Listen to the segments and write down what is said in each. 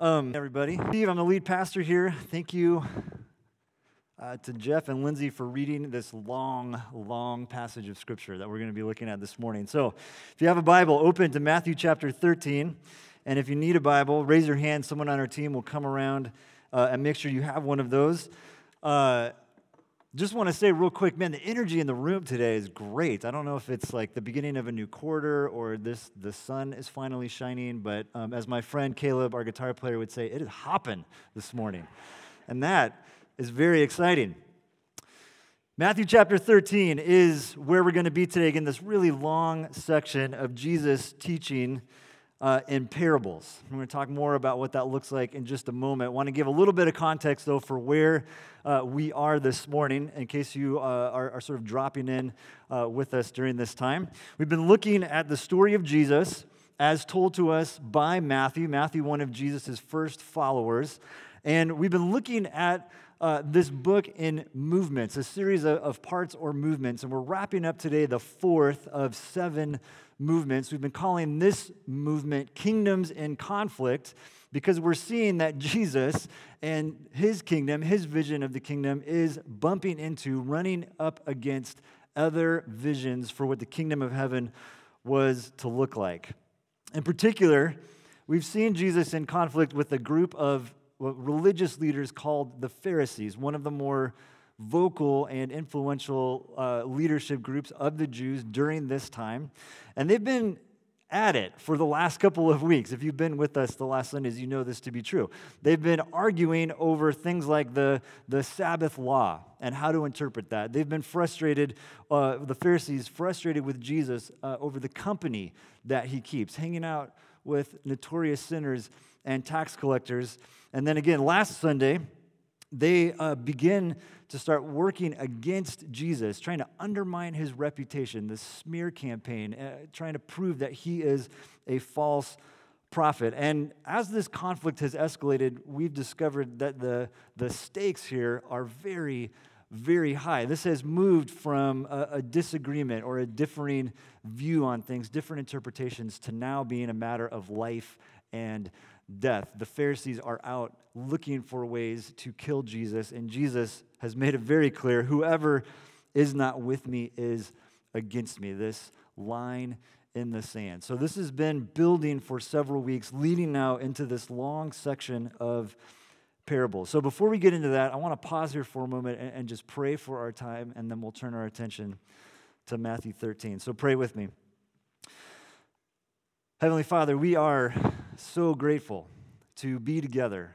Um, everybody, Steve, I'm the lead pastor here. Thank you uh, to Jeff and Lindsay for reading this long, long passage of scripture that we're going to be looking at this morning. So, if you have a Bible, open to Matthew chapter 13. And if you need a Bible, raise your hand. Someone on our team will come around uh, and make sure you have one of those. Uh, just want to say real quick, man, the energy in the room today is great. I don't know if it's like the beginning of a new quarter or this the sun is finally shining, but um, as my friend Caleb, our guitar player, would say, it is hopping this morning, and that is very exciting. Matthew chapter 13 is where we're going to be today. Again, this really long section of Jesus teaching uh, in parables. I'm going to talk more about what that looks like in just a moment. I want to give a little bit of context, though, for where uh, we are this morning, in case you uh, are, are, sort of dropping in uh, with us during this time. We've been looking at the story of Jesus as told to us by Matthew, Matthew, one of Jesus' first followers. And we've been looking at uh, this book in movements, a series of, of, parts or movements. And we're wrapping up today the fourth of seven movements. We've been calling this movement Kingdoms in Conflict because we're seeing that Jesus and his kingdom, his vision of the kingdom, is bumping into, running up against other visions for what the kingdom of heaven was to look like. In particular, we've seen Jesus in conflict with a group of religious leaders called the Pharisees, one of the more vocal and influential uh, leadership groups of the Jews during this time. And they've been at it for the last couple of weeks. If you've been with us the last Sundays, you know this to be true. They've been arguing over things like the, the Sabbath law and how to interpret that. They've been frustrated, uh, the Pharisees, frustrated with Jesus uh, over the company that he keeps, hanging out with notorious sinners and tax collectors. And then again, last Sunday, they uh, begin to start working against Jesus, trying to undermine his reputation, the smear campaign, uh, trying to prove that he is a false prophet. And as this conflict has escalated, we've discovered that the, the stakes here are very, very high. This has moved from a, a disagreement or a differing view on things, different interpretations, to now being a matter of life and death. The Pharisees are out looking for ways to kill Jesus, and Jesus has made it very clear whoever is not with me is against me. This line in the sand. So, this has been building for several weeks, leading now into this long section of parables. So, before we get into that, I want to pause here for a moment and, and just pray for our time, and then we'll turn our attention to Matthew 13. So, pray with me. Heavenly Father, we are so grateful to be together,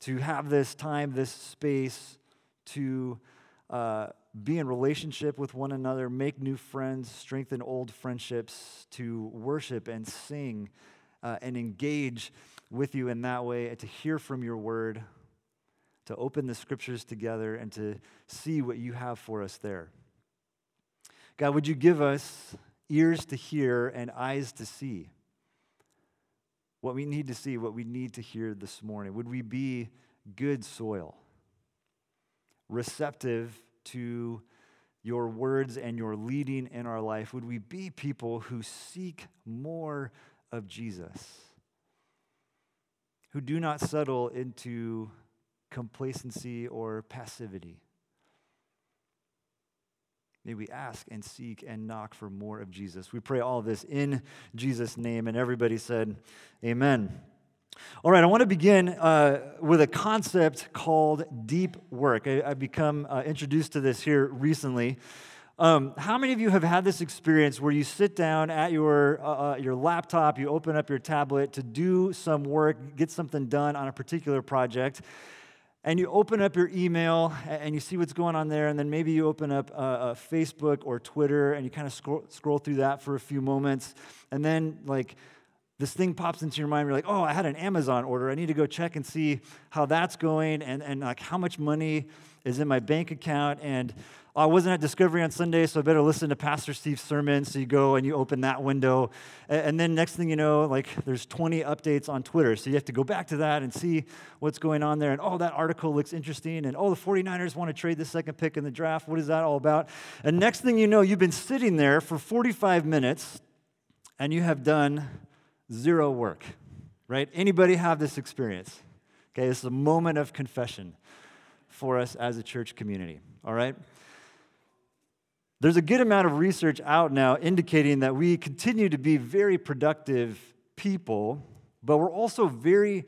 to have this time, this space, to uh, be in relationship with one another, make new friends, strengthen old friendships, to worship and sing uh, and engage with you in that way, and to hear from your word, to open the scriptures together, and to see what you have for us there. God, would you give us ears to hear and eyes to see what we need to see, what we need to hear this morning? Would we be good soil, receptive to your words and your leading in our life? Would we be people who seek more of Jesus, who do not settle into complacency or passivity? May we ask and seek and knock for more of Jesus. We pray all this in Jesus' name. And everybody said, Amen. All right, I want to begin uh, with a concept called deep work. I, have become uh, introduced to this here recently. Um, how many of you have had this experience where you sit down at your, uh, uh your laptop, you open up your tablet to do some work, get something done on a particular project, and you open up your email and you see what's going on there, and then maybe you open up uh, Facebook or Twitter and you kind of scroll, scroll through that for a few moments, and then like this thing pops into your mind. You're like, oh, I had an Amazon order. I need to go check and see how that's going, and and like how much money is in my bank account, and I wasn't at Discovery on Sunday, so I better listen to Pastor Steve's sermon. So you go and you open that window. And then next thing you know, like there's 20 updates on Twitter. So you have to go back to that and see what's going on there. And oh, that article looks interesting. And oh, the 49ers want to trade the second pick in the draft. What is that all about? And next thing you know, you've been sitting there for 45 minutes and you have done zero work. right? Anybody have this experience? Okay, this is a moment of confession for us as a church community, all right? There's a good amount of research out now indicating that we continue to be very productive people, but we're also very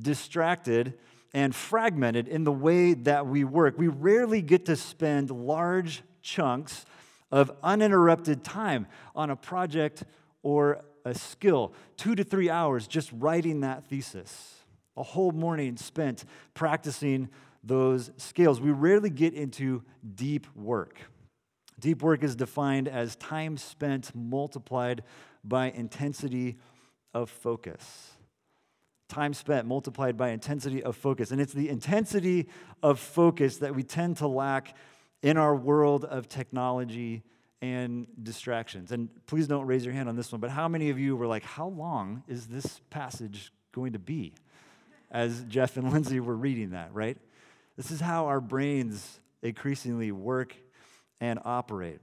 distracted and fragmented in the way that we work. We rarely get to spend large chunks of uninterrupted time on a project or a skill, two to three hours just writing that thesis, a whole morning spent practicing those skills. We rarely get into deep work. Deep work is defined as time spent multiplied by intensity of focus. Time spent multiplied by intensity of focus. And it's the intensity of focus that we tend to lack in our world of technology and distractions. And please don't raise your hand on this one, but how many of you were like, how long is this passage going to be? As Jeff and Lindsay were reading that, right? This is how our brains increasingly work and operate.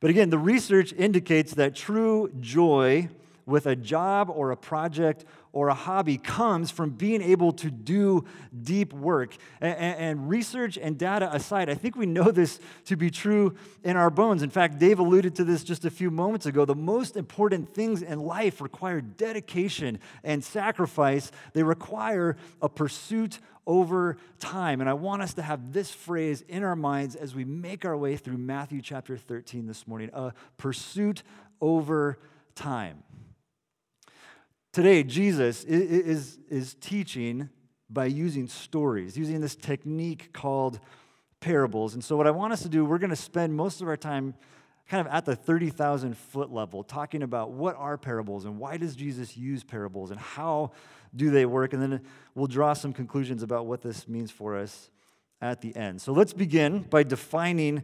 But again, the research indicates that true joy with a job or a project or a hobby comes from being able to do deep work. And, and, research and data aside, I think we know this to be true in our bones. In fact, Dave alluded to this just a few moments ago. The most important things in life require dedication and sacrifice, they require a pursuit over time. And I want us to have this phrase in our minds as we make our way through Matthew chapter 13 this morning a pursuit over time. Today, Jesus is, is teaching by using stories, using this technique called parables. And so, what I want us to do, we're going to spend most of our time kind of at the 30,000 foot level talking about what are parables and why does Jesus use parables and how do they work. And then we'll draw some conclusions about what this means for us at the end. So, let's begin by defining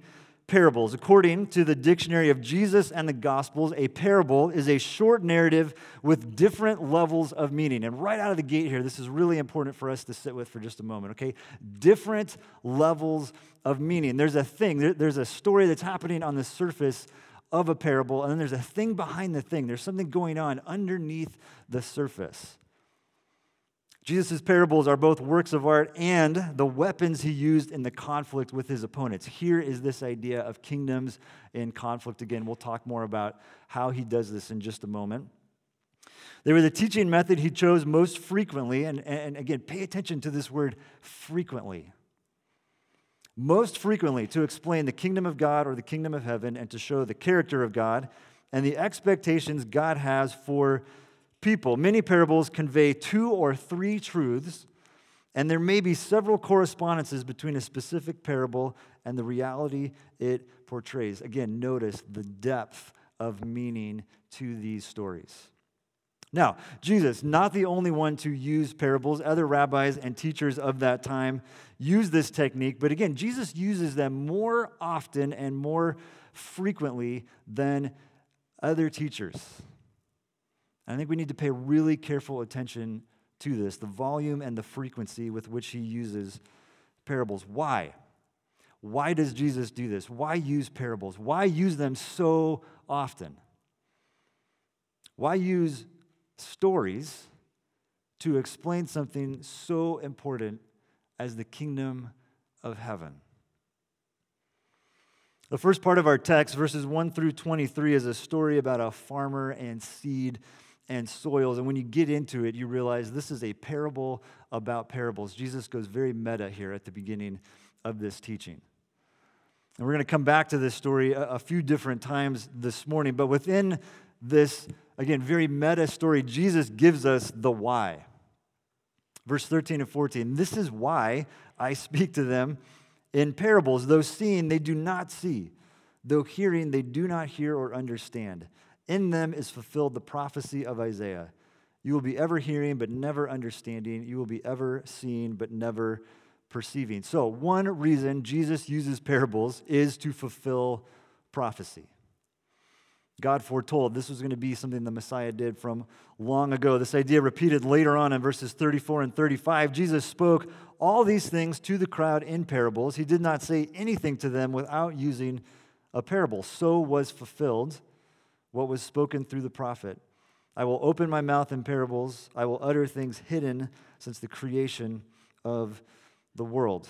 parables. According to the dictionary of Jesus and the Gospels, a parable is a short narrative with different levels of meaning. And right out of the gate here, this is really important for us to sit with for just a moment, okay? Different levels of meaning. There's a thing, there's a story that's happening on the surface of a parable, and then there's a thing behind the thing. There's something going on underneath the surface. Jesus' parables are both works of art and the weapons he used in the conflict with his opponents. Here is this idea of kingdoms in conflict. Again, we'll talk more about how he does this in just a moment. They were the teaching method he chose most frequently, and, and again, pay attention to this word frequently. Most frequently to explain the kingdom of God or the kingdom of heaven and to show the character of God and the expectations God has for people. Many parables convey two or three truths, and there may be several correspondences between a specific parable and the reality it portrays. Again, notice the depth of meaning to these stories. Now, Jesus, not the only one to use parables, other rabbis and teachers of that time used this technique, but again, Jesus uses them more often and more frequently than other teachers. I think we need to pay really careful attention to this the volume and the frequency with which he uses parables. Why? Why does Jesus do this? Why use parables? Why use them so often? Why use stories to explain something so important as the kingdom of heaven? The first part of our text, verses 1 through 23, is a story about a farmer and seed and soils. And when you get into it, you realize this is a parable about parables. Jesus goes very meta here at the beginning of this teaching. And we're going to come back to this story a, a few different times this morning. But within this, again, very meta story, Jesus gives us the why. Verse 13 and 14 This is why I speak to them in parables. Though seeing, they do not see. Though hearing, they do not hear or understand. In them is fulfilled the prophecy of Isaiah. You will be ever hearing, but never understanding. You will be ever seeing, but never perceiving. So, one reason Jesus uses parables is to fulfill prophecy. God foretold this was going to be something the Messiah did from long ago. This idea repeated later on in verses 34 and 35. Jesus spoke all these things to the crowd in parables. He did not say anything to them without using a parable. So was fulfilled what was spoken through the prophet I will open my mouth in parables. I will utter things hidden since the creation of the world.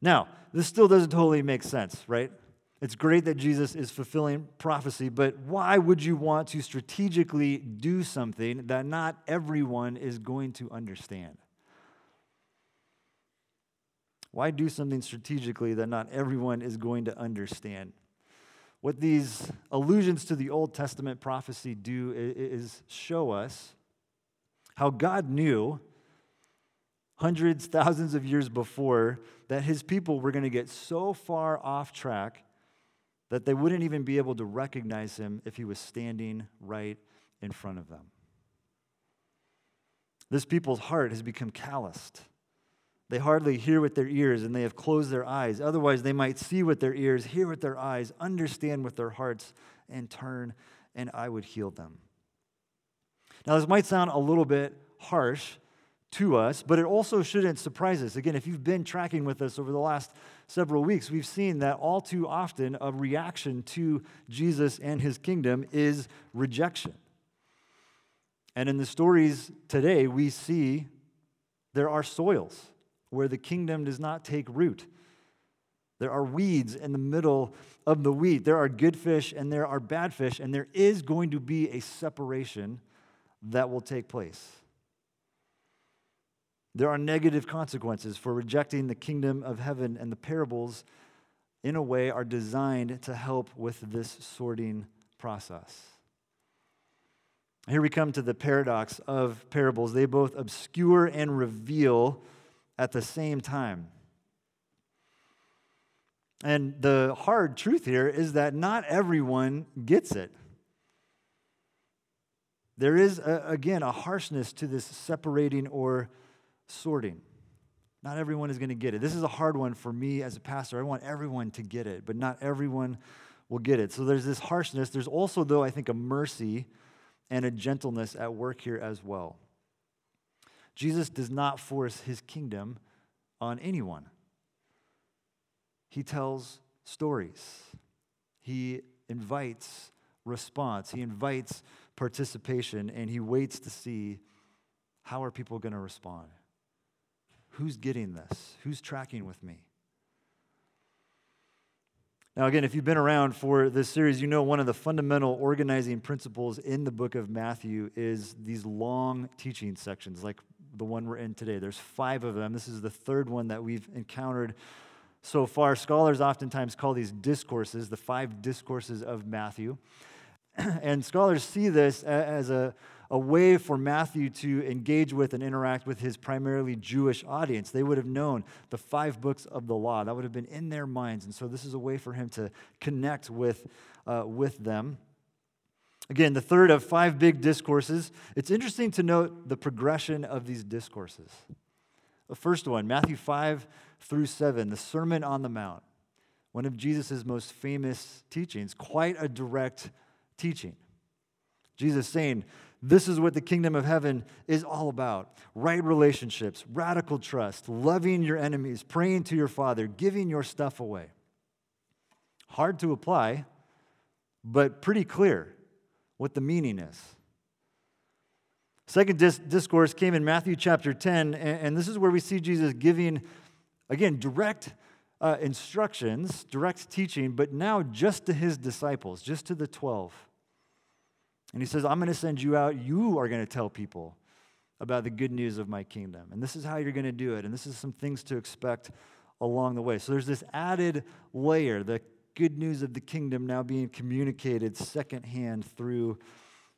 Now, this still doesn't totally make sense, right? It's great that Jesus is fulfilling prophecy, but why would you want to strategically do something that not everyone is going to understand? Why do something strategically that not everyone is going to understand? What these allusions to the Old Testament prophecy do is show us how God knew hundreds, thousands of years before that his people were going to get so far off track that they wouldn't even be able to recognize him if he was standing right in front of them. This people's heart has become calloused. They hardly hear with their ears and they have closed their eyes. Otherwise, they might see with their ears, hear with their eyes, understand with their hearts, and turn, and I would heal them. Now, this might sound a little bit harsh to us, but it also shouldn't surprise us. Again, if you've been tracking with us over the last several weeks, we've seen that all too often a reaction to Jesus and his kingdom is rejection. And in the stories today, we see there are soils where the kingdom does not take root. There are weeds in the middle of the wheat. There are good fish and there are bad fish, and there is going to be a separation that will take place. There are negative consequences for rejecting the kingdom of heaven, and the parables, in a way, are designed to help with this sorting process. Here we come to the paradox of parables. They both obscure and reveal at the same time. And the hard truth here is that not everyone gets it. There is, a, again, a harshness to this separating or sorting. Not everyone is going to get it. This is a hard one for me as a pastor. I want everyone to get it, but not everyone will get it. So there's this harshness. There's also, though, I think, a mercy and a gentleness at work here as well. Jesus does not force his kingdom on anyone, he tells stories, he invites response, he invites participation, and he waits to see how are people going to respond. Who's getting this? Who's tracking with me? Now, again, if you've been around for this series, you know one of the fundamental organizing principles in the book of Matthew is these long teaching sections, like the one we're in today. There's five of them. This is the third one that we've encountered so far. Scholars oftentimes call these discourses, the five discourses of Matthew. and scholars see this as a, a way for Matthew to engage with and interact with his primarily Jewish audience. They would have known the five books of the law, that would have been in their minds. And so this is a way for him to connect with, uh, with them. Again, the third of five big discourses. It's interesting to note the progression of these discourses. The first one, Matthew 5 through 7, the Sermon on the Mount, one of Jesus' most famous teachings, quite a direct teaching. Jesus saying, this is what the kingdom of heaven is all about right relationships, radical trust, loving your enemies, praying to your Father, giving your stuff away. Hard to apply, but pretty clear what the meaning is. Second dis- discourse came in Matthew chapter 10, and, and, this is where we see Jesus giving, again, direct uh, instructions, direct teaching, but now just to his disciples, just to the 12. And he says, I'm going to send you out. You are going to tell people about the good news of my kingdom. And this is how you're going to do it. And this is some things to expect along the way. So there's this added layer, the good news of the kingdom now being communicated secondhand through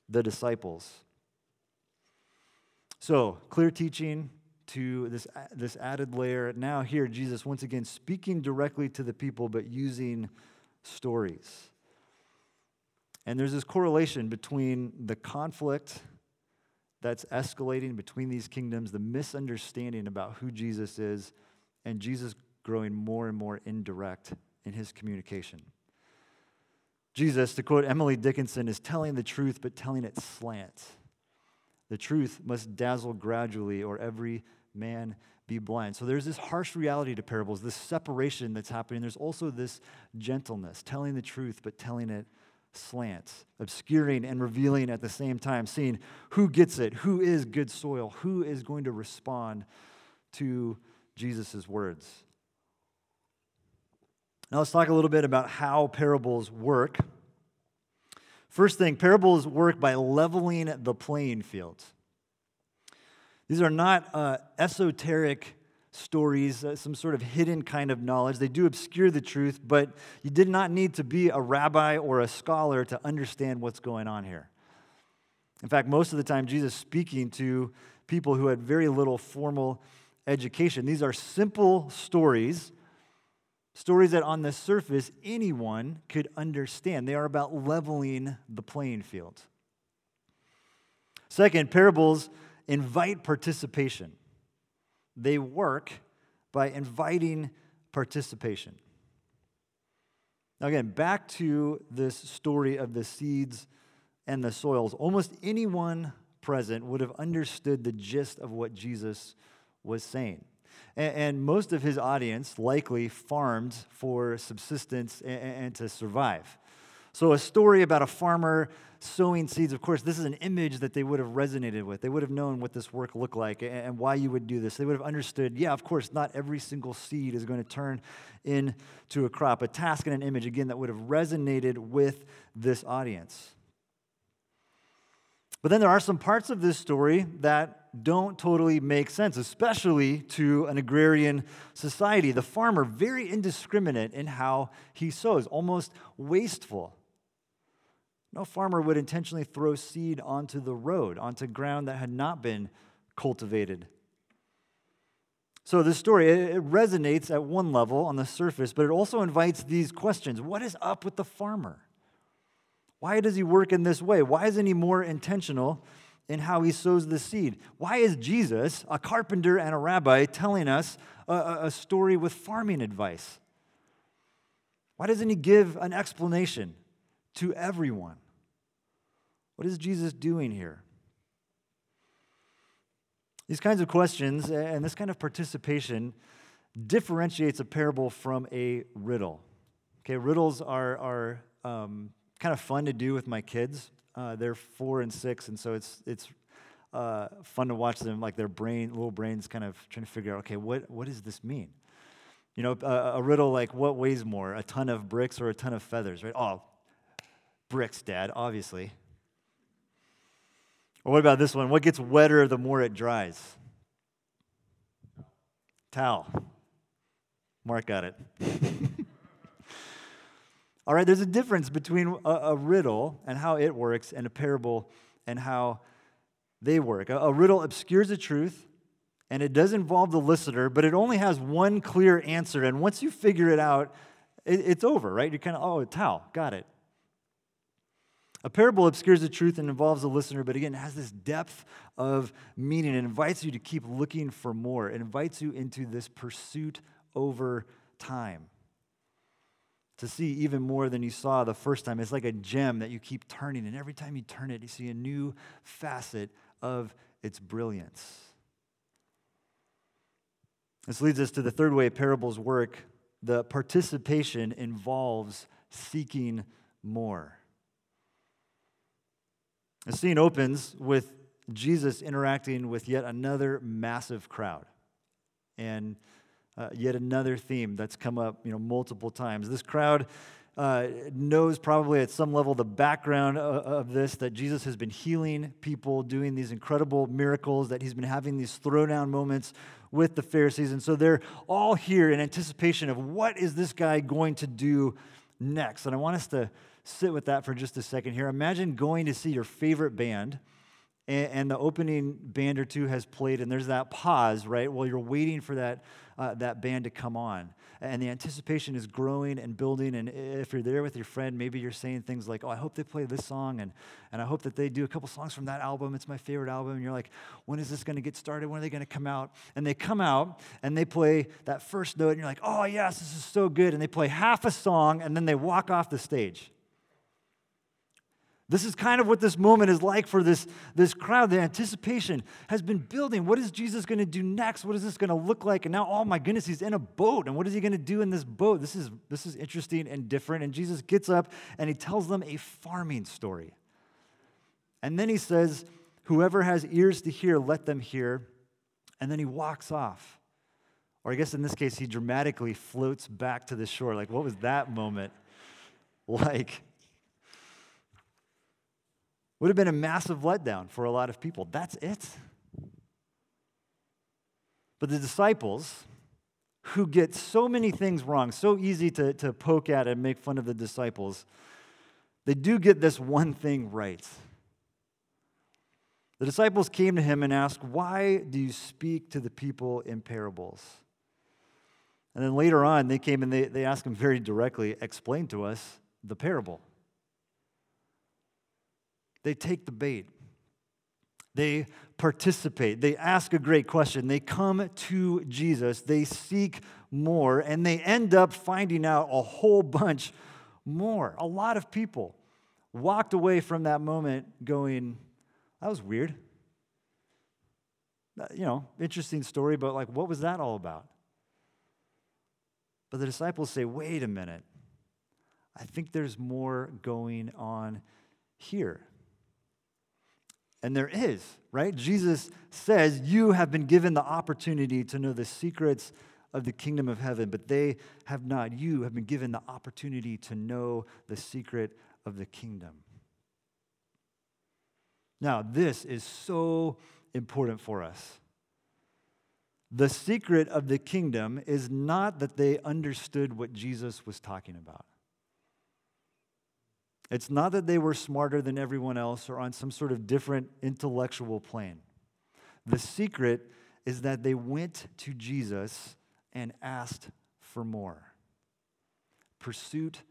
the disciples. So, clear teaching to this, this added layer. Now, here, Jesus once again speaking directly to the people, but using stories. And there's this correlation between the conflict that's escalating between these kingdoms, the misunderstanding about who Jesus is, and Jesus growing more and more indirect in his communication. Jesus, to quote Emily Dickinson, is telling the truth, but telling it slant. The truth must dazzle gradually, or every man be blind. So there's this harsh reality to parables, this separation that's happening. There's also this gentleness, telling the truth, but telling it slants, obscuring and revealing at the same time, seeing who gets it, who is good soil, who is going to respond to Jesus' words. Now, let's talk a little bit about how parables work. First thing, parables work by leveling the playing field. These are not uh, esoteric stories, uh, some sort of hidden kind of knowledge. They do obscure the truth, but you did not need to be a rabbi or a scholar to understand what's going on here. In fact, most of the time, Jesus speaking to people who had very little formal education. These are simple stories, stories that on the surface anyone could understand. They are about leveling the playing field. Second, parables invite participation. They work by inviting participation. Now, again, back to this story of the seeds and the soils. Almost anyone present would have understood the gist of what Jesus was saying. And, most of his audience likely farmed for subsistence and to survive. So, a story about a farmer sowing seeds, of course, this is an image that they would have resonated with. They would have known what this work looked like and why you would do this. They would have understood, yeah, of course, not every single seed is going to turn into a crop. A task and an image, again, that would have resonated with this audience. But then there are some parts of this story that don't totally make sense, especially to an agrarian society. The farmer, very indiscriminate in how he sows, almost wasteful. No farmer would intentionally throw seed onto the road, onto ground that had not been cultivated. So, this story, it resonates at one level on the surface, but it also invites these questions What is up with the farmer? Why does he work in this way? Why isn't he more intentional in how he sows the seed? Why is Jesus, a carpenter and a rabbi, telling us a, a story with farming advice? Why doesn't he give an explanation to everyone? What is Jesus doing here? These kinds of questions and this kind of participation differentiates a parable from a riddle. Okay, riddles are, are um, kind of fun to do with my kids. Uh, they're four and six, and so it's, it's uh, fun to watch them, like their brain, little brains kind of trying to figure out, okay, what, what does this mean? You know, a, a riddle like, what weighs more, a ton of bricks or a ton of feathers, right? Oh, bricks, Dad, obviously. Or what about this one? What gets wetter the more it dries? Towel. Mark got it. All right, there's a difference between a, a, riddle and how it works and a parable and how they work. A, a riddle obscures the truth and it does involve the listener, but it only has one clear answer. And once you figure it out, it, it's over, right? You're kind of, oh, towel, got it. A parable obscures the truth and involves the listener, but again, it has this depth of meaning. It invites you to keep looking for more. It invites you into this pursuit over time. To see even more than you saw the first time. It's like a gem that you keep turning, and every time you turn it, you see a new facet of its brilliance. This leads us to the third way parables work. The participation involves seeking more. The scene opens with Jesus interacting with yet another massive crowd. And uh, yet another theme that's come up you know, multiple times. This crowd uh, knows probably at some level the background of, of, this that Jesus has been healing people, doing these incredible miracles, that he's been having these throwdown moments with the Pharisees. And so they're all here in anticipation of what is this guy going to do next. And I want us to sit with that for just a second here. Imagine going to see your favorite band, and, and the opening band or two has played, and there's that pause, right, while you're waiting for that, uh, that band to come on. And the anticipation is growing and building. And if you're there with your friend, maybe you're saying things like, Oh, I hope they play this song, and, and I hope that they do a couple songs from that album. It's my favorite album. And you're like, When is this going to get started? When are they going to come out? And they come out and they play that first note, and you're like, Oh, yes, this is so good. And they play half a song, and then they walk off the stage. This is kind of what this moment is like for this, this crowd. The anticipation has been building. What is Jesus going to do next? What is this going to look like? And now, oh my goodness, he's in a boat. And what is he going to do in this boat? This is, this is interesting and different. And Jesus gets up and he tells them a farming story. And then he says, Whoever has ears to hear, let them hear. And then he walks off. Or I guess in this case, he dramatically floats back to the shore. Like, what was that moment like? Would have been a massive letdown for a lot of people. That's it. But the disciples, who get so many things wrong, so easy to, to poke at and make fun of the disciples, they do get this one thing right. The disciples came to him and asked, Why do you speak to the people in parables? And then later on, they came and they, they asked him very directly, Explain to us the parable. They take the bait. They participate. They ask a great question. They come to Jesus. They seek more, and they end up finding out a whole bunch more. A lot of people walked away from that moment going, That was weird. You know, interesting story, but like, what was that all about? But the disciples say, Wait a minute. I think there's more going on here. And there is, right? Jesus says, You have been given the opportunity to know the secrets of the kingdom of heaven, but they have not. You have been given the opportunity to know the secret of the kingdom. Now, this is so important for us. The secret of the kingdom is not that they understood what Jesus was talking about. It's not that they were smarter than everyone else or on some sort of different intellectual plane. The secret is that they went to Jesus and asked for more. Pursuit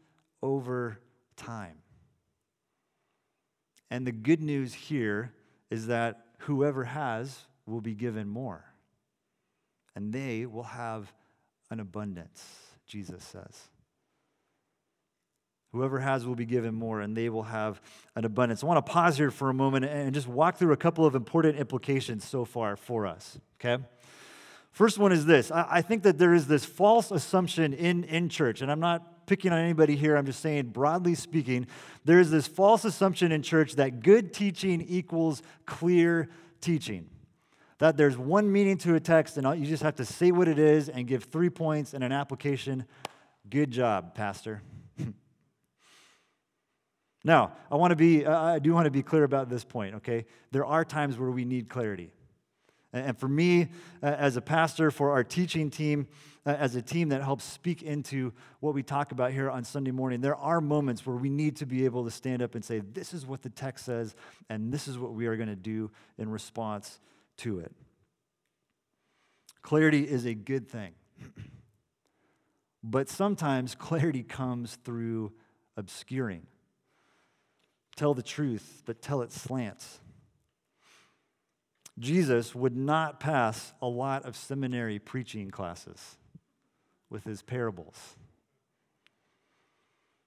over time. And the good news here is that whoever has will be given more, and they will have an abundance, Jesus says. Whoever has will be given more, and they will have an abundance. I want to pause here for a moment and just walk through a couple of important implications so far for us, okay? First one is this I think that there is this false assumption in, in church, and I'm not picking on anybody here, I'm just saying, broadly speaking, there is this false assumption in church that good teaching equals clear teaching. That there's one meaning to a text, and you just have to say what it is and give three points and an application. Good job, Pastor. Now, I want to be, uh, I do want to be clear about this point, okay? There are times where we need clarity. And for me, uh, as a pastor, for our teaching team, uh, as a team that helps speak into what we talk about here on Sunday morning, there are moments where we need to be able to stand up and say, This is what the text says, and this is what we are going to do in response to it. Clarity is a good thing. but sometimes clarity comes through obscuring. Tell the truth, but tell it slants. Jesus would not pass a lot of seminary preaching classes with his parables.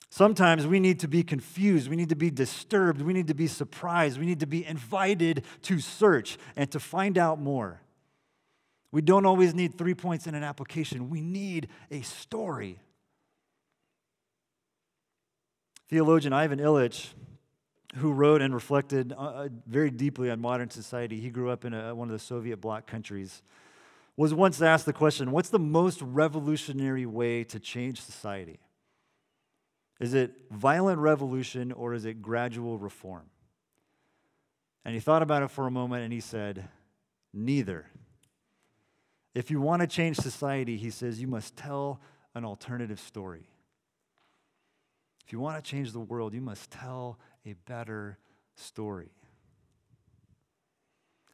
Sometimes we need to be confused. We need to be disturbed. We need to be surprised. We need to be invited to search and to find out more. We don't always need three points in an application, we need a story. Theologian Ivan Illich who wrote and reflected uh, uh, very deeply on modern society. He grew up in a, one of the Soviet bloc countries. Was once asked the question What's the most revolutionary way to change society? Is it violent revolution or is it gradual reform? And he thought about it for a moment and he said, Neither. If you want to change society, he says, you must tell an alternative story. If you want to change the world, you must tell a better story.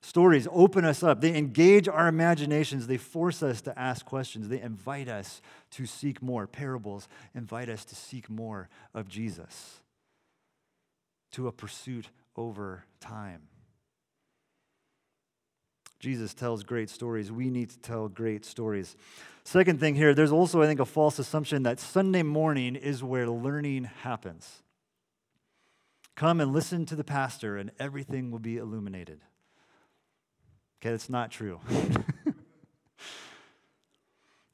Stories open us up. They engage our imaginations. They force us to ask questions. They invite us to seek more. Parables invite us to seek more of Jesus, to a pursuit over time. Jesus tells great stories. We need to tell great stories. Second thing here, there's also, I think, a false assumption that Sunday morning is where learning happens. Come and listen to the pastor, and everything will be illuminated. Okay, that's not true.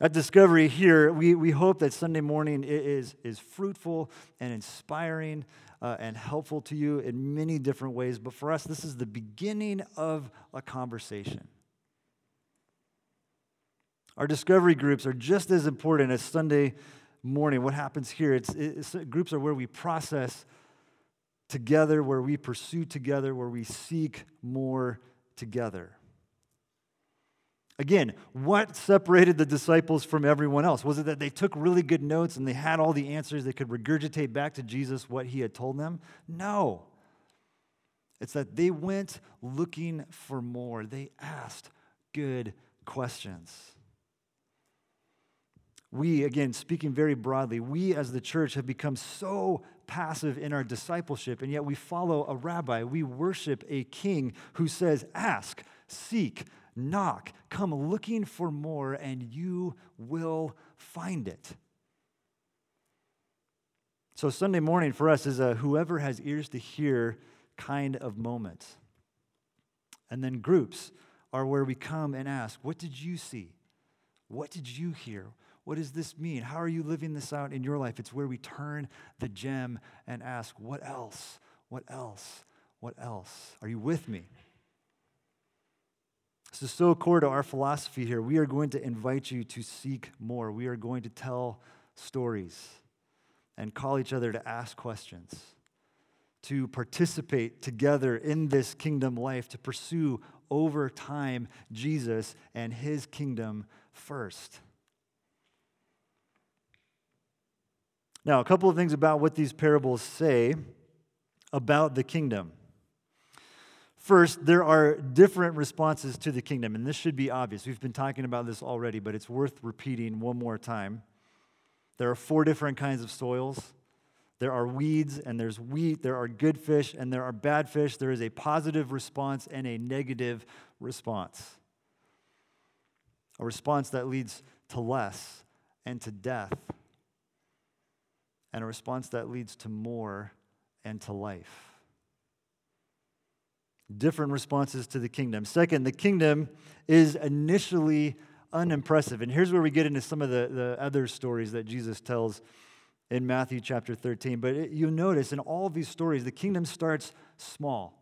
At Discovery here, we, we hope that Sunday morning is, is fruitful and inspiring uh, and helpful to you in many different ways. But for us, this is the beginning of a conversation. Our discovery groups are just as important as Sunday morning. What happens here? It's, it's, groups are where we process together, where we pursue together, where we seek more together. Again, what separated the disciples from everyone else? Was it that they took really good notes and they had all the answers they could regurgitate back to Jesus what he had told them? No. It's that they went looking for more. They asked good questions. We, again, speaking very broadly, we as the church have become so passive in our discipleship, and yet we follow a rabbi. We worship a king who says, Ask, seek, knock, come looking for more, and you will find it. So, Sunday morning for us is a whoever has ears to hear kind of moment. And then groups are where we come and ask, What did you see? What did you hear? What does this mean? How are you living this out in your life? It's where we turn the gem and ask, What else? What else? What else? Are you with me? This is so core to our philosophy here. We are going to invite you to seek more. We are going to tell stories and call each other to ask questions, to participate together in this kingdom life, to pursue over time Jesus and his kingdom first. Now, a couple of things about what these parables say about the kingdom. First, there are different responses to the kingdom, and this should be obvious. We've been talking about this already, but it's worth repeating one more time. There are four different kinds of soils. There are weeds and there's wheat. There are good fish and there are bad fish. There is a positive response and a negative response. A response that leads to less and to death, and a response that leads to more and to life different responses to the kingdom. Second, the kingdom is initially unimpressive. And here's where we get into some of the, the other stories that Jesus tells in Matthew chapter 13. But it, you notice in all of these stories, the kingdom starts small.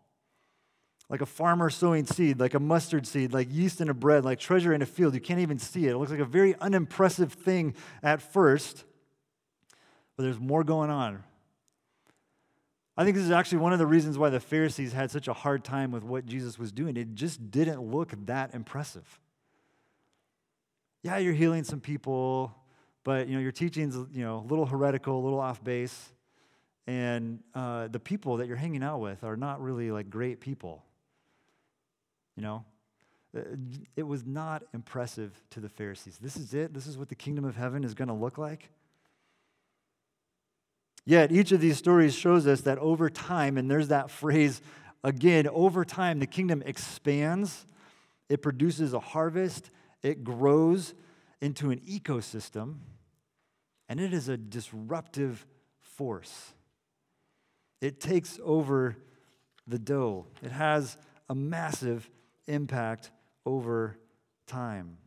Like a farmer sowing seed, like a mustard seed, like yeast in a bread, like treasure in a field. You can't even see it. It looks like a very unimpressive thing at first, but there's more going on I think this is actually one of the reasons why the Pharisees had such a hard time with what Jesus was doing. It just didn't look that impressive. Yeah, you're healing some people, but you know your teaching's you know a little heretical, a little off base, and uh, the people that you're hanging out with are not really like great people. You know, uh, it was not impressive to the Pharisees. This is it. This is what the kingdom of heaven is going to look like. Yet each of these stories shows us that over time, and there's that phrase again, over time, the kingdom expands, it produces a harvest, it grows into an ecosystem, and it is a disruptive force. It takes over the dough, it has a massive impact over time.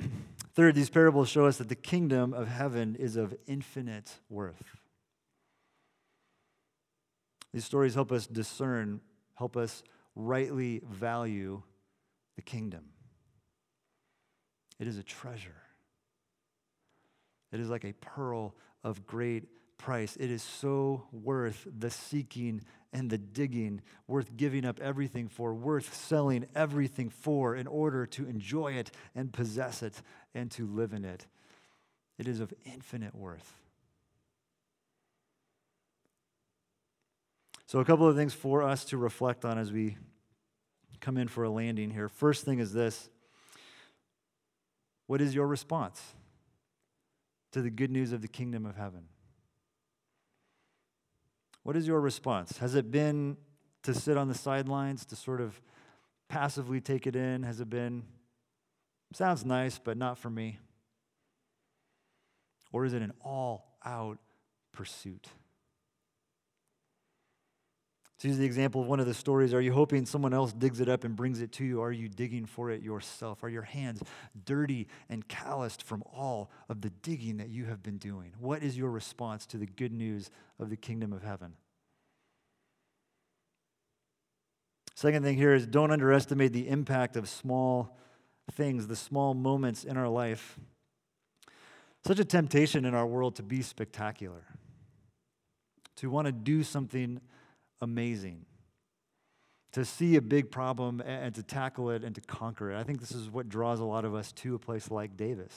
Third, these parables show us that the kingdom of heaven is of infinite worth. These stories help us discern, help us rightly value the kingdom. It is a treasure. It is like a pearl of great price. It is so worth the seeking and the digging, worth giving up everything for, worth selling everything for in order to enjoy it and possess it and to live in it. It is of infinite worth. So, a couple of things for us to reflect on as we come in for a landing here. First thing is this What is your response to the good news of the kingdom of heaven? What is your response? Has it been to sit on the sidelines, to sort of passively take it in? Has it been, sounds nice, but not for me? Or is it an all out pursuit? To use the example of one of the stories, are you hoping someone else digs it up and brings it to you? Are you digging for it yourself? Are your hands dirty and calloused from all of the digging that you have been doing? What is your response to the good news of the kingdom of heaven? Second thing here is don't underestimate the impact of small things, the small moments in our life. Such a temptation in our world to be spectacular, to want to do something amazing, to see a big problem and to tackle it and to conquer it. I think this is what draws a lot of us to a place like Davis.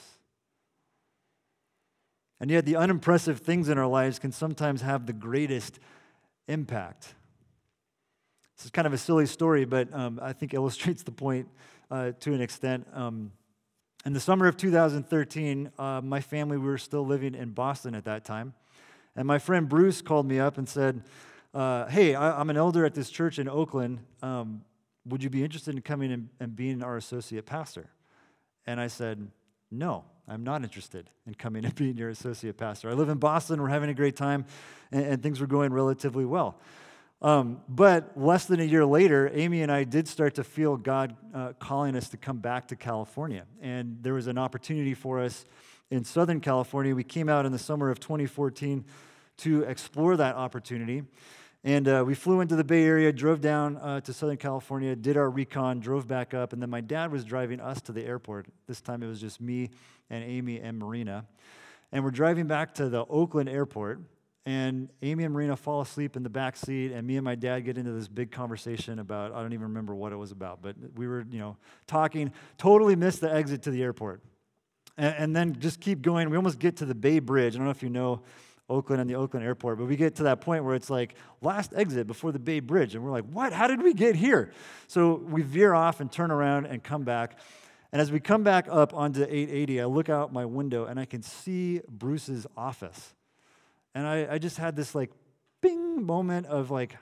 And yet, the unimpressive things in our lives can sometimes have the greatest impact. This is kind of a silly story, but um, I think illustrates the point uh, to an extent. Um, in the summer of 2013, uh, my family, we were still living in Boston at that time. And my friend Bruce called me up and said, uh, Hey, I, am an elder at this church in Oakland. Um, would you be interested in coming and, being our associate pastor? And I said, No, I'm not interested in coming and being your associate pastor. I live in Boston, we're having a great time, and, and things were going relatively well. Um, but less than a year later, Amy and I did start to feel God uh, calling us to come back to California. And there was an opportunity for us in Southern California. We came out in the summer of 2014 to explore that opportunity. And uh, we flew into the Bay Area, drove down uh, to Southern California, did our recon, drove back up, and then my dad was driving us to the airport. This time it was just me and Amy and Marina. And we're driving back to the Oakland airport and Amy and Marina fall asleep in the back seat, and me and my dad get into this big conversation about I don't even remember what it was about, but we were you know talking. Totally missed the exit to the airport, and, and then just keep going. We almost get to the Bay Bridge. I don't know if you know Oakland and the Oakland airport, but we get to that point where it's like last exit before the Bay Bridge, and we're like, what? How did we get here? So we veer off and turn around and come back. And as we come back up onto 880, I look out my window and I can see Bruce's office. And I, I just had this like bing moment of like,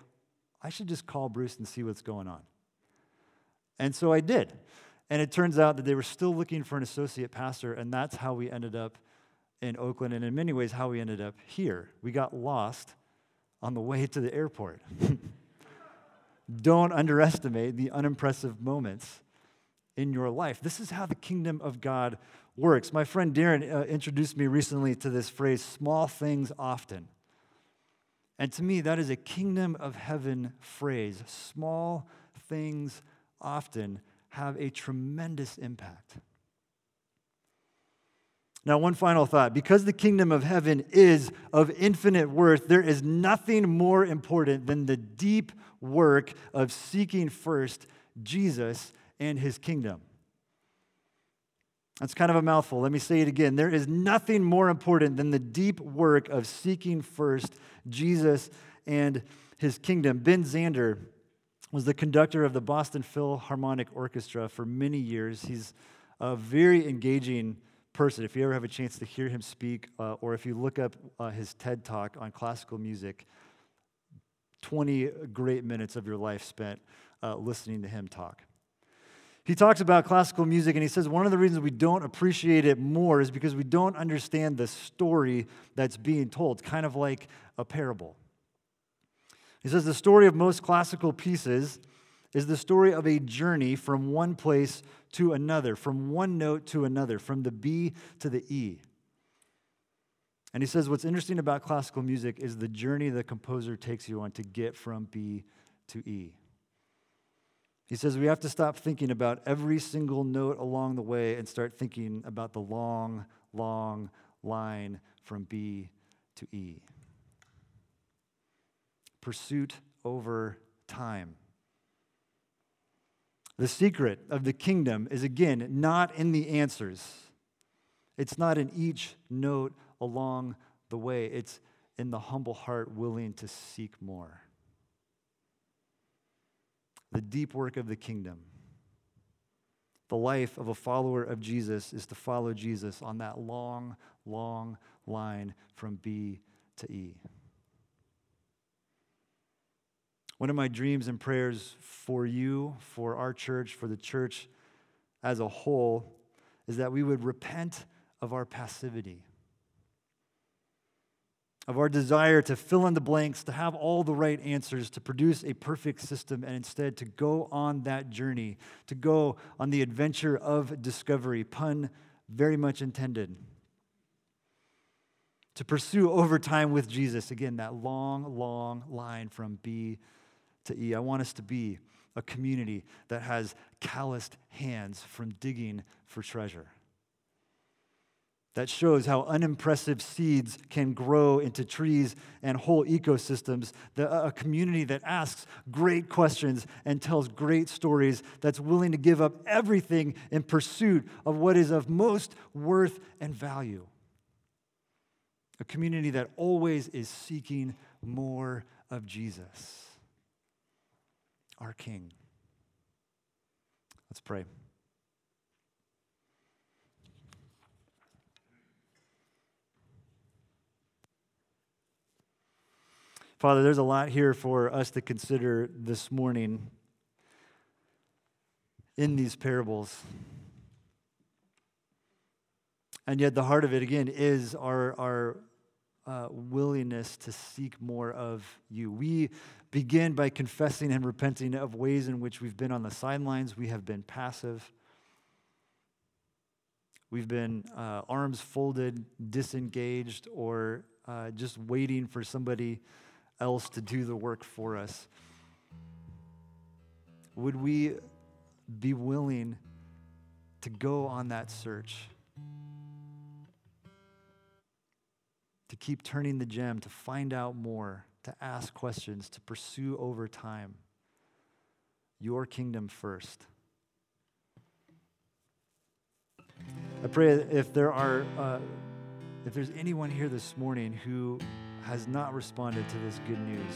I should just call Bruce and see what's going on. And so I did. And it turns out that they were still looking for an associate pastor, and that's how we ended up in Oakland, and in many ways, how we ended up here. We got lost on the way to the airport. Don't underestimate the unimpressive moments in your life. This is how the kingdom of God works. My friend Darren uh, introduced me recently to this phrase, small things often. And to me, that is a kingdom of heaven phrase. Small things often have a tremendous impact. Now, one final thought. Because the kingdom of heaven is of infinite worth, there is nothing more important than the deep work of seeking first Jesus and his kingdom. That's kind of a mouthful. Let me say it again. There is nothing more important than the deep work of seeking first Jesus and his kingdom. Ben Zander was the conductor of the Boston Philharmonic Orchestra for many years. He's a very engaging person. If you ever have a chance to hear him speak, uh, or if you look up uh, his TED talk on classical music, 20 great minutes of your life spent uh, listening to him talk. He talks about classical music and he says one of the reasons we don't appreciate it more is because we don't understand the story that's being told, kind of like a parable. He says the story of most classical pieces is the story of a journey from one place to another, from one note to another, from the B to the E. And he says what's interesting about classical music is the journey the composer takes you on to get from B to E. He says we have to stop thinking about every single note along the way and start thinking about the long, long line from B to E. Pursuit over time. The secret of the kingdom is again not in the answers. It's not in each note along the way. It's in the humble heart willing to seek more the deep work of the kingdom. The life of a follower of Jesus is to follow Jesus on that long, long line from B to E. One of my dreams and prayers for you, for our church, for the church as a whole, is that we would repent of our passivity of our desire to fill in the blanks, to have all the right answers, to produce a perfect system, and instead to go on that journey, to go on the adventure of discovery, pun very much intended. To pursue over time with Jesus. Again, that long, long line from B to E. I want us to be a community that has calloused hands from digging for treasure that shows how unimpressive seeds can grow into trees and whole ecosystems. The, a community that asks great questions and tells great stories, that's willing to give up everything in pursuit of what is of most worth and value. A community that always is seeking more of Jesus, our King. Let's pray. Father, there's a lot here for us to consider this morning in these parables. And yet, the heart of it, again, is our, our uh, willingness to seek more of you. We begin by confessing and repenting of ways in which we've been on the sidelines, we have been passive. We've been uh, arms folded, disengaged, or uh, just waiting for somebody else to do the work for us. Would we be willing to go on that search? To keep turning the gem, to find out more, to ask questions, to pursue over time your kingdom first. I pray if there are, uh, if there's anyone here this morning who has not responded to this good news,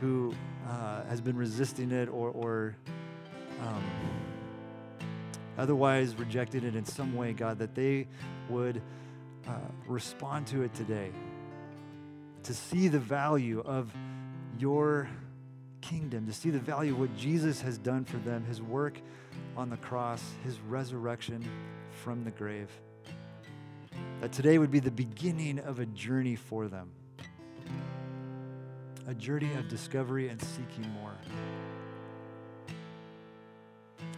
who uh, has been resisting it or, or um, otherwise rejected it in some way, God, that they would uh, respond to it today, to see the value of your kingdom, to see the value of what Jesus has done for them, his work on the cross, his resurrection from the grave that today would be the beginning of a journey for them a journey of discovery and seeking more.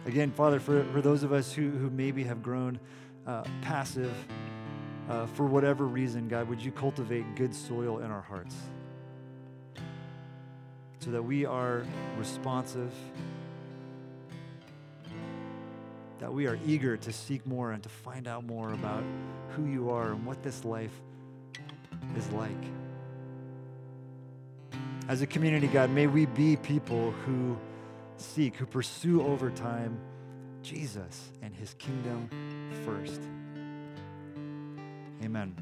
Again, Father, for, for those of us who, who maybe have grown uh, passive uh, for whatever reason, God, would you cultivate good soil in our hearts so that we are responsive that we are eager to seek more and to find out more about who you are and what this life is like. As a community, God, may we be people who seek, who pursue over time Jesus and his kingdom first. Amen.